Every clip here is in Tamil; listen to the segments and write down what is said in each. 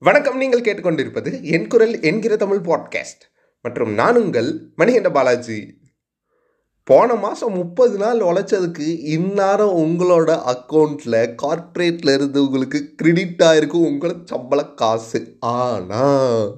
வணக்கம் நீங்கள் கேட்டுக்கொண்டிருப்பது என் குரல் என்கிற தமிழ் பாட்காஸ்ட் மற்றும் நான் உங்கள் மணிகண்ட பாலாஜி. போன மாதம் முப்பது நாள் உழைச்சதுக்கு இந்நேரம் உங்களோட அக்கௌண்ட்டில் கார்ப்பரேட்டில் இருந்து உங்களுக்கு கிரெடிட் ஆகிருக்கும் உங்களோட சம்பள காசு. ஆனால்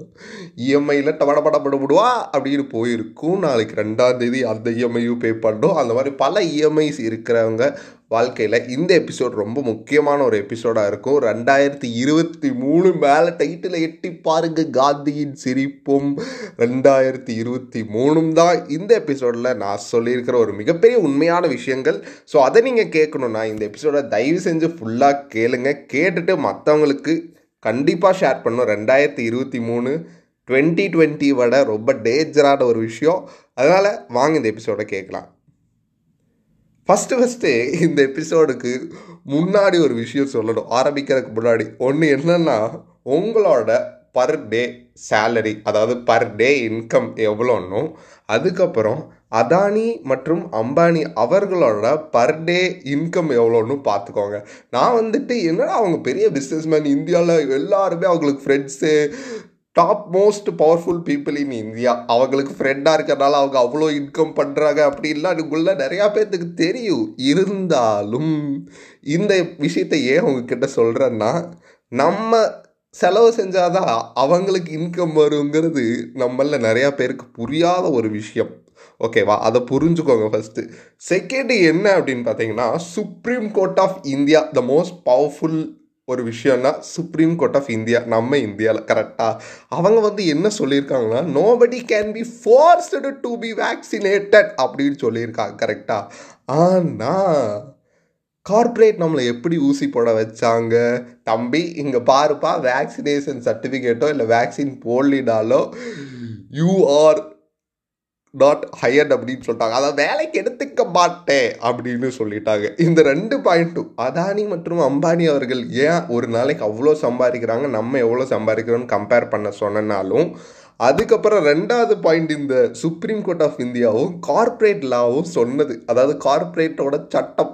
இஎம்ஐயில் டபடபடபடபடுவா அப்படின்னு போயிருக்கும். நாளைக்கு ரெண்டாம் தேதி அந்த இஎம்ஐயும் பே பண்ணோம் அந்த மாதிரி பல இஎம்ஐஸ் இருக்கிறவங்க வாழ்க்கையில் இந்த எபிசோட் ரொம்ப முக்கியமான ஒரு எபிசோடாக இருக்கும். ரெண்டாயிரத்தி இருபத்தி மூணு மேலே டைட்டில் எட்டி பாருங்க காந்தியின் சிரிப்பும். ரெண்டாயிரத்தி இருபத்தி மூணும் தான் இந்த எபிசோடில் நான் சொல்லியிருக்கிற ஒரு மிகப்பெரிய உண்மையான விஷயங்கள். ஸோ அதை நீங்கள் கேட்கணும்னா இந்த எபிசோடை தயவு செஞ்சு ஃபுல்லாக கேளுங்க. கேட்டுட்டு மற்றவங்களுக்கு கண்டிப்பாக ஷேர் பண்ணும் ரெண்டாயிரத்தி இருபத்தி மூணு டுவெண்ட்டி டுவெண்ட்டி விட ரொம்ப டேஞ்சரான ஒரு விஷயம். அதனால் வாங்க இந்த எபிசோடை கேட்கலாம். ஃபஸ்ட்டு ஃபஸ்ட்டு இந்த எபிசோடுக்கு முன்னாடி ஒரு விஷயம் சொல்லணும். ஆரம்பிக்கிறதுக்கு முன்னாடி. ஒன்று என்னென்னா உங்களோட பர் டே சேலரி அதாவது பர் டே இன்கம் எவ்வளோன்னும் அதுக்கப்புறம் அதானி மற்றும் அம்பானி அவர்களோட பர் டே இன்கம் எவ்வளோன்னு பார்த்துக்கோங்க. நான் வந்துட்டு என்னடா அவங்க பெரிய பிஸ்னஸ்மேன் இந்தியாவில் எல்லாருமே அவங்களுக்கு friends top most powerful people in India அவங்களுக்கு ஃப்ரெண்டாக இருக்கிறனால அவங்க அவ்வளோ இன்கம் பண்ணுறாங்க அப்படின்லாம் அதுக்குள்ளே நிறையா பேர்த்துக்கு தெரியும். இருந்தாலும் இந்த விஷயத்தை ஏன் அவங்கக்கிட்ட சொல்கிறேன்னா நம்ம செலவு செஞ்சாதான் அவங்களுக்கு இன்கம் வருங்கிறது நம்மள நிறையா பேருக்கு புரியாத ஒரு விஷயம். ஓகேவா அதை புரிஞ்சுக்கோங்க ஃபஸ்ட்டு செகண்ட் என்ன அப்படின்னு பார்த்தீங்கன்னா Supreme Court of India the most powerful ஒரு விஷயம்னா சுப்ரீம் கோர்ட் ஆஃப் இந்தியா நம்ம இந்தியாவில் கரெக்டாக அவங்க வந்து என்ன சொல்லியிருக்காங்கன்னா nobody can be forced to be vaccinated அப்படின்னு சொல்லியிருக்காங்க கரெக்டாக ஆனால் கார்ப்பரேட் நம்மளை எப்படி ஊசி போட வச்சாங்க? தம்பி இங்கே பாருப்பா வேக்சினேஷன் சர்டிஃபிகேட்டோ இல்லை வேக்சின் போடலினாலோ யூ ஆர் நாட் ஹையர்ட் அப்படின்னு சொல்லிட்டாங்க. அதை வேலைக்கு எடுத்துக்க மாட்டேன் அப்படின்னு சொல்லிட்டாங்க. இந்த ரெண்டு பாயிண்ட்டும் அதானி மற்றும் அம்பானி அவர்கள் ஏன் ஒரு நாளைக்கு அவ்வளோ சம்பாதிக்கிறாங்க? நம்ம எவ்வளோ சம்பாதிக்கிறோம்னு கம்பேர் பண்ண சொன்னனாலும் அதுக்கப்புறம் ரெண்டாவது பாயிண்ட் இந்த சுப்ரீம் கோர்ட் ஆஃப் இந்தியாவும் கார்ப்பரேட் லாவும் சொன்னது. அதாவது கார்ப்பரேட்டோட சட்டம்.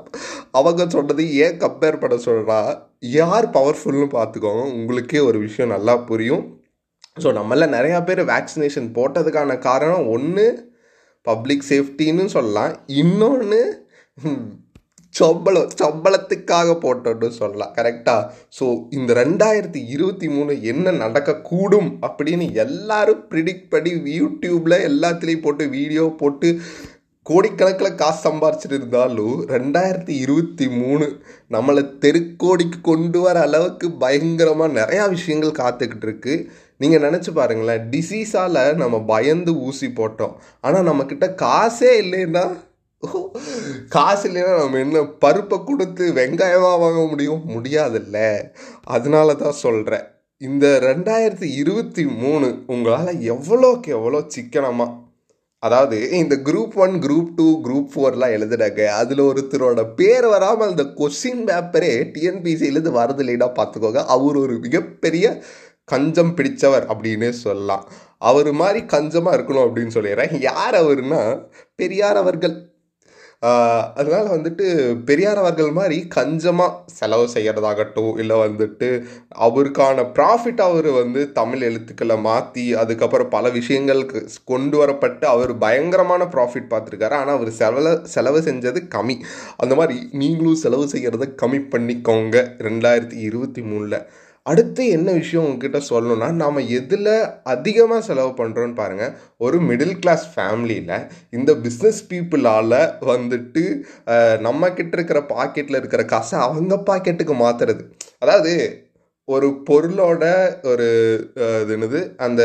அவங்க சொன்னது ஏன் கம்பேர் பண்ண சொல்கிறா யார் பவர்ஃபுல்னு பார்த்துக்கோங்க. உங்களுக்கே ஒரு விஷயம் நல்லா புரியும். ஸோ நம்மள நிறையா பேர் வேக்சினேஷன் போட்டதுக்கான காரணம் ஒன்று பப்ளிக் சேஃப்டின்னு சொல்லலாம். இன்னொன்று சம்பளம் சம்பளத்துக்காக போட்டோன்னு சொல்லலாம். கரெக்டாக ஸோ இந்த ரெண்டாயிரத்தி இருபத்தி மூணு என்ன நடக்கக்கூடும் அப்படின்னு எல்லாரும் ப்ரிடிக்ட் பண்ணி யூடியூப்பில் எல்லாத்துலேயும் போட்டு வீடியோ போட்டு கோடிக்கணக்கில் காசு சம்பாரிச்சிட்டு இருந்தாலும் ரெண்டாயிரத்தி இருபத்தி மூணு நம்மளை தெருக்கோடிக்கு கொண்டு வர அளவுக்கு பயங்கரமாக நிறையா விஷயங்கள் காத்துக்கிட்டு இருக்குது நீங்கள் நினச்சி பாருங்களேன் டிசீஸால் நம்ம பயந்து ஊசி போட்டோம். ஆனால் நம்மக்கிட்ட காசே இல்லைன்னா காசு இல்லைன்னா நம்ம என்ன பருப்பை கொடுத்து வெங்காயமாக வாங்க முடியும்? முடியாதுல்ல. அதனால தான் சொல்கிறேன் இந்த ரெண்டாயிரத்தி இருபத்தி மூணு உங்களால் எவ்வளோக்கு எவ்வளோ சிக்கனமாக அதாவது இந்த group one group two group ஃபோர்லாம் எழுதுனாங்க. அதில் ஒருத்தரோட பேர் வராமல் அந்த கொஸ்டின் பேப்பரே டிஎன்பிசியிலேருந்து வரது இல்லைன்னா பார்த்துக்கோங்க அவர் ஒரு மிகப்பெரிய கஞ்சம் பிடித்தவர் அப்படின்னே சொல்லலாம். அவர் மாதிரி கஞ்சமாக இருக்கணும் அப்படின்னு சொல்லிடுறேன். யார் அவர்னா பெரியார் அவர்கள். அதனால் வந்துட்டு பெரியார் அவர்கள் மாதிரி கஞ்சமாக செலவு செய்கிறதாகட்டும் இல்லை வந்துட்டு அவருக்கான ப்ராஃபிட் அவர் வந்து தமிழ் எழுத்துக்களை மாற்றி அதுக்கப்புறம் பல விஷயங்களுக்கு கொண்டு வரப்பட்டு அவர் பயங்கரமான ப்ராஃபிட் பார்த்துருக்காரு. ஆனால் அவர் செலவு செலவு செஞ்சது கம்மி. அந்த மாதிரி நீங்களும் செலவு செய்கிறத கம்மி பண்ணிக்கோங்க. ரெண்டாயிரத்தி இருபத்தி மூணில். அடுத்து என்ன விஷயம் உங்ககிட்ட சொல்லணுன்னா நாம் எதில் அதிகமாக செலவு பண்ணுறோன்னு பாருங்கள் ஒரு மிடில் கிளாஸ் ஃபேமிலியில் இந்த பிஸ்னஸ் பீப்புளால் வந்துட்டு நம்மக்கிட்ட இருக்கிற பாக்கெட்டில் இருக்கிற காசை அவங்க பாக்கெட்டுக்கு மாற்றுறது அதாவது ஒரு பொருளோட ஒரு இது என்னது? அந்த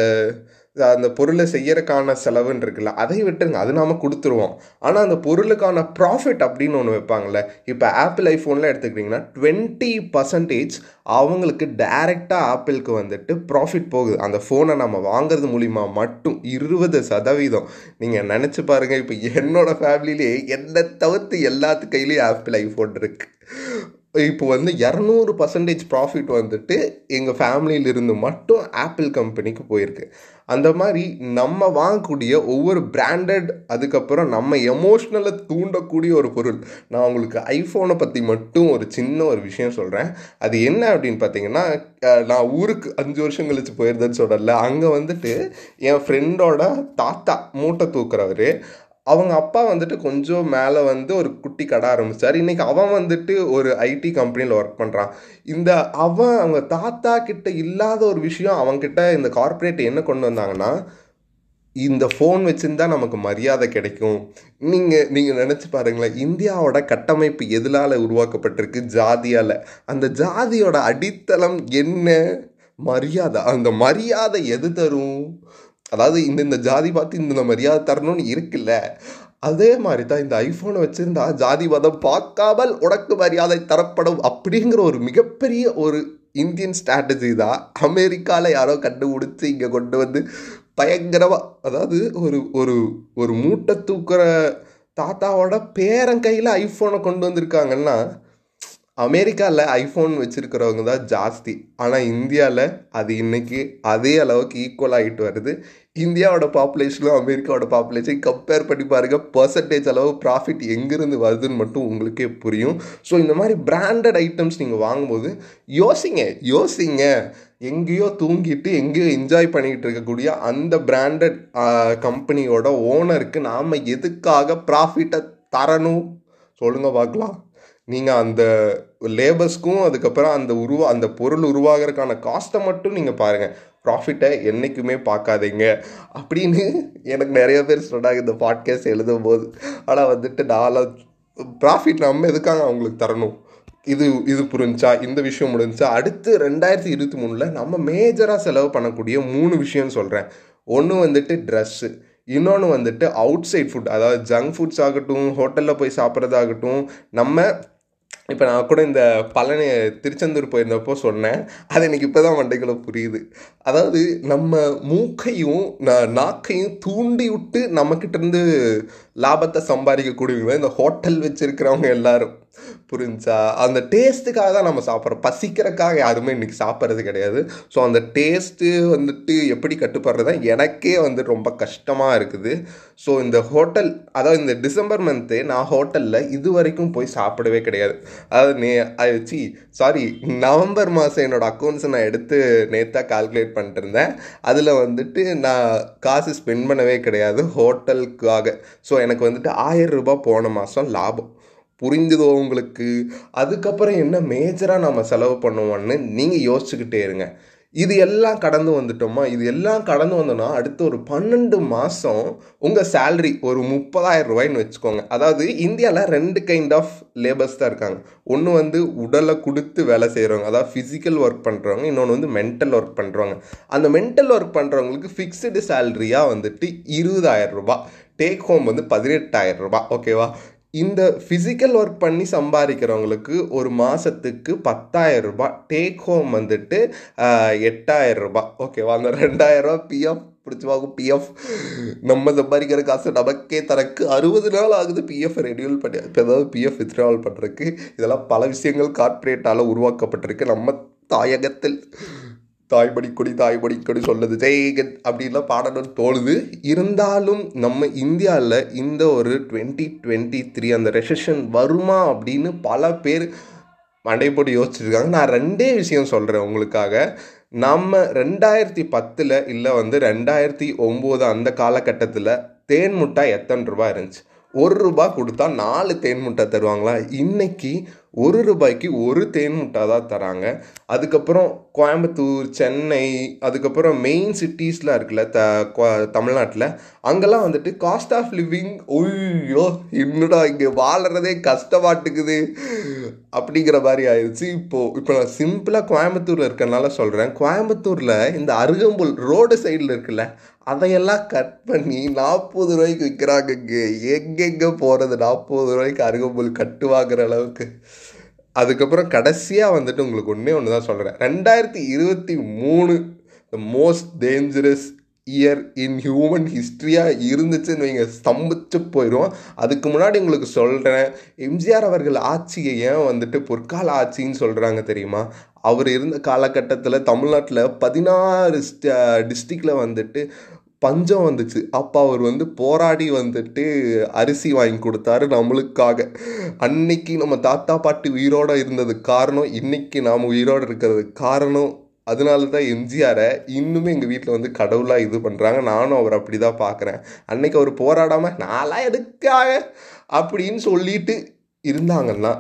அந்த பொருளை செய்யறதுக்கான செலவுன்னு இருக்குல்ல அதை விட்டுருங்க. அது நாம் கொடுத்துருவோம். ஆனால் அந்த பொருளுக்கான ப்ராஃபிட் அப்படின்னு ஒன்று வைப்பாங்கள்ல இப்போ ஆப்பிள் ஐஃபோனில் எடுத்துக்கிட்டிங்கன்னா டுவெண்ட்டி பர்சன்டேஜ் அவங்களுக்கு டைரெக்டாக ஆப்பிளுக்கு வந்துட்டு ப்ராஃபிட் போகுது. அந்த ஃபோனை நம்ம வாங்குறது மூலிமா மட்டும் இருபது சதவீதம். நீங்கள் நினச்சி பாருங்கள் இப்போ என்னோடய ஃபேமிலியிலே என்னை தவிர்த்து எல்லாத்து கையிலையும் ஆப்பிள் ஐஃபோன் இருக்குது இப்போ வந்து இரநூறு பர்சன்டேஜ் ப்ராஃபிட் வந்துட்டு எங்கள் ஃபேமிலியில் இருந்து மட்டும் ஆப்பிள் கம்பெனிக்கு போயிருக்கு. அந்த மாதிரி நம்ம வாங்கக்கூடிய ஒவ்வொரு பிராண்டட் அதுக்கப்புறம் நம்ம எமோஷ்னலை தூண்டக்கூடிய ஒரு பொருள். நான் உங்களுக்கு ஐஃபோனை பற்றி மட்டும் ஒரு சின்ன ஒரு விஷயம் சொல்கிறேன் அது என்ன அப்படின்னு பார்த்தீங்கன்னா நான் ஊருக்கு அஞ்சு வருஷம் கழித்து போயிருந்தேன்னு சொல்லல. அங்கே வந்துட்டு என் ஃப்ரெண்டோட தாத்தா மூட்டை தூக்குறவர். அவங்க அப்பா வந்துட்டு கொஞ்சம் மேலே வந்து ஒரு குட்டி கடை ஆரம்பிச்சார். இன்றைக்கி அவன் வந்துட்டு ஒரு ஐடி கம்பெனியில் ஒர்க் பண்ணுறான் இந்த அவன் அவங்க தாத்தா கிட்ட இல்லாத ஒரு விஷயம் அவன்கிட்ட இந்த கார்ப்பரேட் என்ன கொண்டு வந்தாங்கன்னா இந்த ஃபோன் வச்சுருந்தா நமக்கு மரியாதை கிடைக்கும். நீங்கள் நீங்கள் நினச்சி பாருங்களேன் இந்தியாவோட கட்டமைப்பு எதிலால் உருவாக்கப்பட்டிருக்கு? ஜாதியால். அந்த ஜாதியோட அடித்தளம் என்ன? மரியாதை. அந்த மரியாதை எது தரும்? அதாவது இந்த இந்த ஜாதி பார்த்து இந்த மரியாதை தரணும்னு இருக்குல்ல அதே மாதிரி தான் இந்த ஐஃபோனை வச்சுருந்தா ஜாதிவாதம் பார்க்காமல் உனக்கு மரியாதை தரப்படும் அப்படிங்கிற ஒரு மிகப்பெரிய ஒரு இந்தியன் ஸ்ட்ராட்டஜி தான் அமெரிக்காவில் யாரோ கண்டுபிடிச்சி இங்கே கொண்டு வந்து பயங்கரமாக அதாவது ஒரு ஒரு ஒரு மூட்டை தூக்குற தாத்தாவோட பேரன் கையில் ஐஃபோனை கொண்டு வந்திருக்காங்கன்னா அமெரிக்காவில் ஐஃபோன் வச்சுருக்கிறவங்க தான் ஜாஸ்தி. ஆனால் இந்தியாவில் அது இன்னைக்கு அதே அளவுக்கு ஈக்குவல் ஆகிட்டு வருது. இந்தியாவோட பாப்புலேஷனும் அமெரிக்காவோட பாப்புலேஷன் கம்பேர் பண்ணி பாருங்க பர்சன்டேஜ் அளவு ப்ராஃபிட் எங்கேருந்து வருதுன்னு மட்டும் உங்களுக்கே புரியும். ஸோ இந்த மாதிரி பிராண்டட் ஐட்டம்ஸ் நீங்கள் வாங்கும்போது யோசிங்க யோசிங்க. எங்கேயோ தூங்கிட்டு எங்கேயோ என்ஜாய் பண்ணிக்கிட்டு இருக்கக்கூடிய அந்த பிராண்டட் கம்பெனியோட ஓனருக்கு நாம் எதுக்காக ப்ராஃபிட்டை தரணும்? சொல்லுங்கள் பார்க்கலாம். நீங்கள் அந்த லேபர்ஸ்க்கும் அதுக்கப்புறம் அந்த உருவா அந்த பொருள் உருவாகிறதுக்கான காஸ்ட்டை மட்டும் நீங்கள் பாருங்கள் ப்ராஃபிட்டை என்றைக்குமே பார்க்காதீங்க. அப்படின்னு எனக்கு நிறைய பேர் சொன்னாங்க இந்த பாட்காஸ்ட் எழுதும் போது ஆனால் வந்துட்டு நாலாம் ப்ராஃபிட் நம்ம எதுக்காக அவங்களுக்கு தரணும்? இது இது புரிஞ்சா இந்த விஷயம் முடிஞ்சா அடுத்து ரெண்டாயிரத்தி இருபத்தி மூணில் நம்ம மேஜராக செலவு பண்ணக்கூடிய மூணு விஷயம்னு சொல்கிறேன் ஒன்று வந்துட்டு ட்ரெஸ்ஸு இன்னொன்று வந்துட்டு அவுட் சைட் ஃபுட் அதாவது ஜங்க் ஃபுட்ஸ் ஆகட்டும் ஹோட்டலில் போய் சாப்பிட்றதாகட்டும் நம்ம இப்போ நான் கூட இந்த பழனி திருச்செந்தூர் போயிருந்தப்போ சொன்னேன். அது எனக்கு இப்போ தான் மண்டைக்குள்ள புரியுது. அதாவது நம்ம மூக்கையும் நாக்கையும் தூண்டி விட்டு நம்மக்கிட்டேருந்து லாபத்தை சம்பாதிக்கக்கூடியவங்க இந்த ஹோட்டல் வச்சுருக்கிறவங்க எல்லாரும். புரிஞ்சா? அந்த டேஸ்ட்டுக்காக தான் நம்ம சாப்பிட்றோம். பசிக்கிறக்காக யாருமே இன்றைக்கி சாப்பிட்றது கிடையாது. ஸோ அந்த டேஸ்ட்டு வந்துட்டு எப்படி கட்டுப்படுறதா எனக்கே வந்து ரொம்ப கஷ்டமாக இருக்குது. ஸோ இந்த ஹோட்டல் அதாவது இந்த டிசம்பர் மந்த்து நான் ஹோட்டலில் இது வரைக்கும் போய் சாப்பிடவே கிடையாது. அதாவது நே சி சாரி நவம்பர் மாதம் என்னோடய அக்கௌண்ட்ஸை நான் எடுத்து நேத்தாக கால்குலேட் பண்ணிட்டு இருந்தேன். அதில் வந்துட்டு நான் காசு ஸ்பெண்ட் பண்ணவே கிடையாது. ஹோட்டலுக்காக ஸோ எனக்கு வந்துட்டு ஆயிரம் ரூபாய் போன மாதம் லாபம். புரிஞ்சுதோ உங்களுக்கு? அதுக்கப்புறம் என்ன மேஜராக நம்ம செலவு பண்ணுவோம்னு நீங்கள் யோசிச்சுக்கிட்டே இருங்க. இது எல்லாம் கடந்து வந்துட்டோமா? இது எல்லாம் கடந்து வந்தோம்னா அடுத்த ஒரு பன்னெண்டு மாதம் உங்கள் சேல்ரி ஒரு முப்பதாயிரம் ரூபாய்ன்னு வச்சுக்கோங்க. அதாவது இந்தியாவில் ரெண்டு கைண்ட் ஆஃப் லேபர்ஸ் தான் இருக்காங்க. ஒன்று வந்து உடலை கொடுத்து வேலை செய்கிறவங்க அதாவது ஃபிசிக்கல் ஒர்க் பண்ணுறவங்க இன்னொன்று வந்து மென்டல் ஒர்க் பண்ணுறவங்க அந்த மென்டல் ஒர்க் பண்ணுறவங்களுக்கு ஃபிக்ஸ்டு சேல்ரியாக வந்துட்டு இருபதாயிரம் ரூபாய். டேக் ஹோம் வந்து பதினெட்டாயிரம் ரூபாய். ஓகேவா இந்த ஃபிசிக்கல் ஒர்க் பண்ணி சம்பாதிக்கிறவங்களுக்கு ஒரு மாதத்துக்கு பத்தாயிரம் ரூபாய் டேக் ஹோம் வந்துட்டு எட்டாயிரம் ரூபாய். ஓகேவா அந்த ரெண்டாயிரம் ரூபாய் பிஎஃப் பிடிச்சவாகும் பிஎஃப் நம்ம சம்பாதிக்கிற காசு நமக்கே தனக்கு அறுபது நாள் ஆகுது பிஎஃப் ரெடியூல் பண்ணி. இப்போ ஏதாவது பிஎஃப் வித்ட்ராவல் பண்ணுறதுக்கு இதெல்லாம் பல விஷயங்கள் கார்ப்பரேட்டால் உருவாக்கப்பட்டிருக்கு. நம்ம தாயகத்தில் தாய்மடி கொடி தாய்மடி கொடி சொல்லுது. ஜெயகன் அப்படின்லாம் பாடணும்னு தோணுது. இருந்தாலும் நம்ம இந்தியாவில் இந்த ஒரு டுவெண்ட்டி டுவெண்ட்டி த்ரீ அந்த ரெசஷன் வருமா அப்படின்னு பல பேர் மண்டை போட்டு யோசிச்சிருக்காங்க. நான் ரெண்டே விஷயம் சொல்கிறேன் உங்களுக்காக. நம்ம ரெண்டாயிரத்தி பத்தில் இல்லை வந்து ரெண்டாயிரத்தி ஒம்பது அந்த காலகட்டத்தில் தேன் முட்டாய் எத்தனை ரூபாய் இருந்துச்சு? ஒரு ரூபாய் கொடுத்தா நாலு தேன் முட்டை தருவாங்களா? இன்றைக்கி ஒரு ரூபாய்க்கு ஒரு தேன் முட்டை தான் தராங்க. அதுக்கப்புறம் கோயம்புத்தூர் சென்னை அதுக்கப்புறம் மெயின் சிட்டிஸ்லாம் இருக்குல்ல த தமிழ்நாட்டில் அங்கெல்லாம் வந்துட்டு காஸ்ட் ஆஃப் லிவிங் ஐயோ என்னடா இங்கே வாழறதே கஷ்டமாட்டுக்குது அப்படிங்கிற மாதிரி ஆயிடுச்சு இப்போது இப்போ நான் சிம்பிளாக கோயம்புத்தூரில் இருக்கறனால சொல்கிறேன் கோயம்புத்தூரில் இந்த அருகம்புல் ரோடு சைடில் இருக்குல்ல அதையெல்லாம் கட் பண்ணி நாற்பது ரூபாய்க்கு விற்கிறாங்க எங்கெங்கே போகிறது நாற்பது ரூபாய்க்கு அருகம்புல் கட்டு வாங்குற அளவுக்கு. அதுக்கப்புறம் கடைசியாக வந்துட்டு உங்களுக்கு ஒன்றே ஒன்று தான் சொல்கிறேன் ரெண்டாயிரத்தி இருபத்தி மூணு the most dangerous year in human ஹிஸ்ட்ரியாக இருந்துச்சுன்னு வைங்க ஸ்தம்பிச்சு போயிடும் அதுக்கு முன்னாடி உங்களுக்கு சொல்கிறேன் எம்ஜிஆர் அவர்கள் ஆட்சியை ஏன் வந்துட்டு பொற்கால ஆட்சின்னு சொல்கிறாங்க தெரியுமா? அவர் இருந்த காலகட்டத்தில் தமிழ்நாட்டில் பதினாறு டிஸ்ட்ரிக்டில் வந்துட்டு பஞ்சம் வந்துச்சு. அப்போ அவர் வந்து போராடி வந்துட்டு அரிசி வாங்கி கொடுத்தாரு நம்மளுக்காக. அன்னைக்கு நம்ம தாத்தா பாட்டி உயிரோடு இருந்தது காரணம் இன்னைக்கு நாம் உயிரோடு இருக்கிறது காரணம் அதனால தான் எம்ஜிஆரை இன்னுமே எங்கள் வீட்டில் வந்து கடவுளாக இது பண்ணுறாங்க நானும் அவர் அப்படி தான் பார்க்குறேன் அன்னைக்கு அவர் போராடாமல் நான்லாம் எதுக்காக அப்படின்னு சொல்லிட்டு இருந்தாங்கன்னா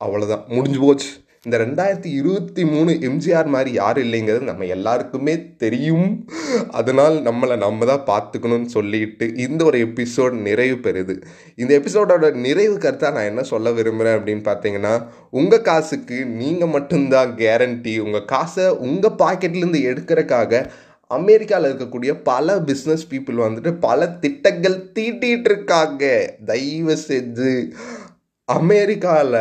அவ்வளோதான் முடிஞ்சு போச்சு. இந்த ரெண்டாயிரத்தி இருபத்தி மூணு எம்ஜிஆர் மாதிரி யாரும் இல்லைங்கிறது நம்ம எல்லாருக்குமே தெரியும். அதனால் நம்மளை நம்ம தான் பார்த்துக்கணும்னு சொல்லிட்டு இந்த ஒரு எபிசோட் நிறைவு பெறுது. இந்த எபிசோடோட நிறைவு கருத்தாக நான் என்ன சொல்ல விரும்புகிறேன் அப்படின்னு பார்த்தீங்கன்னா உங்கள் காசுக்கு நீங்கள் மட்டும்தான் கேரண்டி உங்கள் காசை உங்கள் பாக்கெட்லேருந்து எடுக்கிறக்காக அமெரிக்காவில் இருக்கக்கூடிய பல பிஸ்னஸ் பீப்புள் வந்துட்டு பல திட்டங்கள் தீட்டிகிட்டு இருக்காங்க. தயவு செஞ்சு அமெரிக்காவில்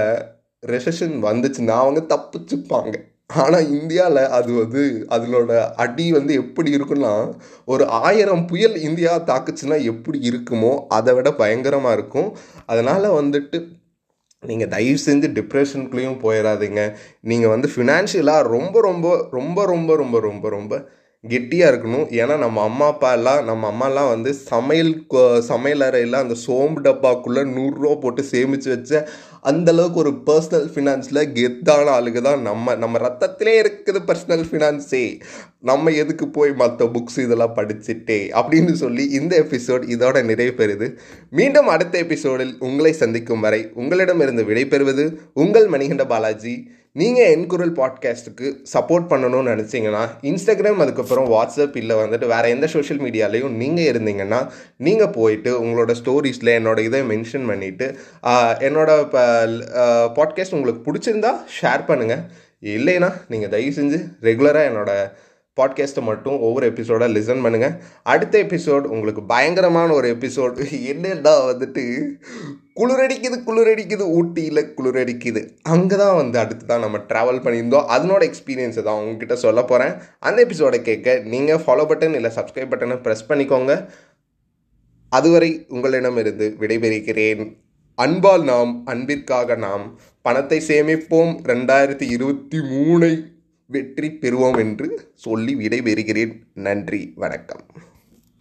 ரெசஷன் வந்துச்சுன்னா அவங்க தப்பிச்சுப்பாங்க. ஆனால் இந்தியாவில் அது வந்து அதனோட அடி வந்து எப்படி இருக்குன்னா ஒரு ஆயிரம் புயல் இந்தியா தாக்குச்சுன்னா எப்படி இருக்குமோ அதை விட பயங்கரமாக இருக்கும். அதனால் வந்துட்டு நீங்கள் தயவு செஞ்சு டிப்ரெஷனுக்குள்ளேயும் போயிடாதீங்க நீங்கள் வந்து ஃபினான்ஷியலாக ரொம்ப ரொம்ப ரொம்ப ரொம்ப ரொம்ப ரொம்ப ரொம்ப கெட்டியாக இருக்கணும். ஏன்னா நம்ம அம்மா அப்பா எல்லாம் நம்ம அம்மாலாம் வந்து சமையல் சமையல் அறையில் அந்த சோம்பு டப்பாக்குள்ளே நூறுரூவா போட்டு சேமித்து வச்ச அந்தளவுக்கு ஒரு பர்சனல் ஃபினான்ஸில் கெத்தான ஆளுங்க தான் நம்ம. நம்ம ரத்தத்திலே இருக்குது பர்சனல் ஃபினான்ஸே நம்ம எதுக்கு போய் மற்ற புக்ஸ் இதெல்லாம் படிச்சுட்டே அப்படின்னு சொல்லி இந்த எபிசோட் இதோட நிறைவு பெறுது மீண்டும் அடுத்த எபிசோடில் உங்களை சந்திக்கும் வரை உங்களிடமிருந்து விடைபெறுவது உங்கள் மணிகண்ட பாலாஜி. நீங்கள் என் குரல் பாட்காஸ்ட்டுக்கு சப்போர்ட் பண்ணணும்னு நினச்சிங்கன்னா இன்ஸ்டாகிராம் அதுக்கப்புறம் வாட்ஸ்அப் இல்லை வந்துட்டு வேறு எந்த சோஷியல் மீடியாலையும் நீங்கள் இருந்தீங்கன்னா நீங்கள் போயிட்டு உங்களோட ஸ்டோரிஸில் என்னோட இதை மென்ஷன் பண்ணிவிட்டு என்னோட பாட்காஸ்ட் உங்களுக்கு பிடிச்சிருந்தா ஷேர் பண்ணுங்கள் இல்லைன்னா நீங்கள் தயவு செஞ்சு ரெகுலராக என்னோட பாட்காஸ்ட்டை மட்டும் ஒவ்வொரு எபிசோடாக லிசன் பண்ணுங்கள் அடுத்த எபிசோட் உங்களுக்கு பயங்கரமான ஒரு எபிசோட் என்னென்னா வந்துட்டு? குளிரடிக்குது குளிரடிக்குது ஊட்டியில் குளிரடிக்குது. அங்கே தான் வந்து அடுத்து தான் நம்ம ட்ராவல் பண்ணியிருந்தோம். அதனோட எக்ஸ்பீரியன்ஸை தான் உங்ககிட்ட சொல்ல போகிறேன் அந்த எபிசோடை கேட்க நீங்கள் ஃபாலோ பட்டன் இல்லை சப்ஸ்கிரைப் பட்டனை ப்ரெஸ் பண்ணிக்கோங்க. அதுவரை உங்களிடமிருந்து விடைபெறுகிறேன். அன்பால் நாம் அன்பிற்காக நாம் பணத்தை சேமிப்போம். ரெண்டாயிரத்தி இருபத்தி மூணை வெற்றி பெறுவோம் என்று சொல்லி விடைபெறுகிறேன். நன்றி வணக்கம்.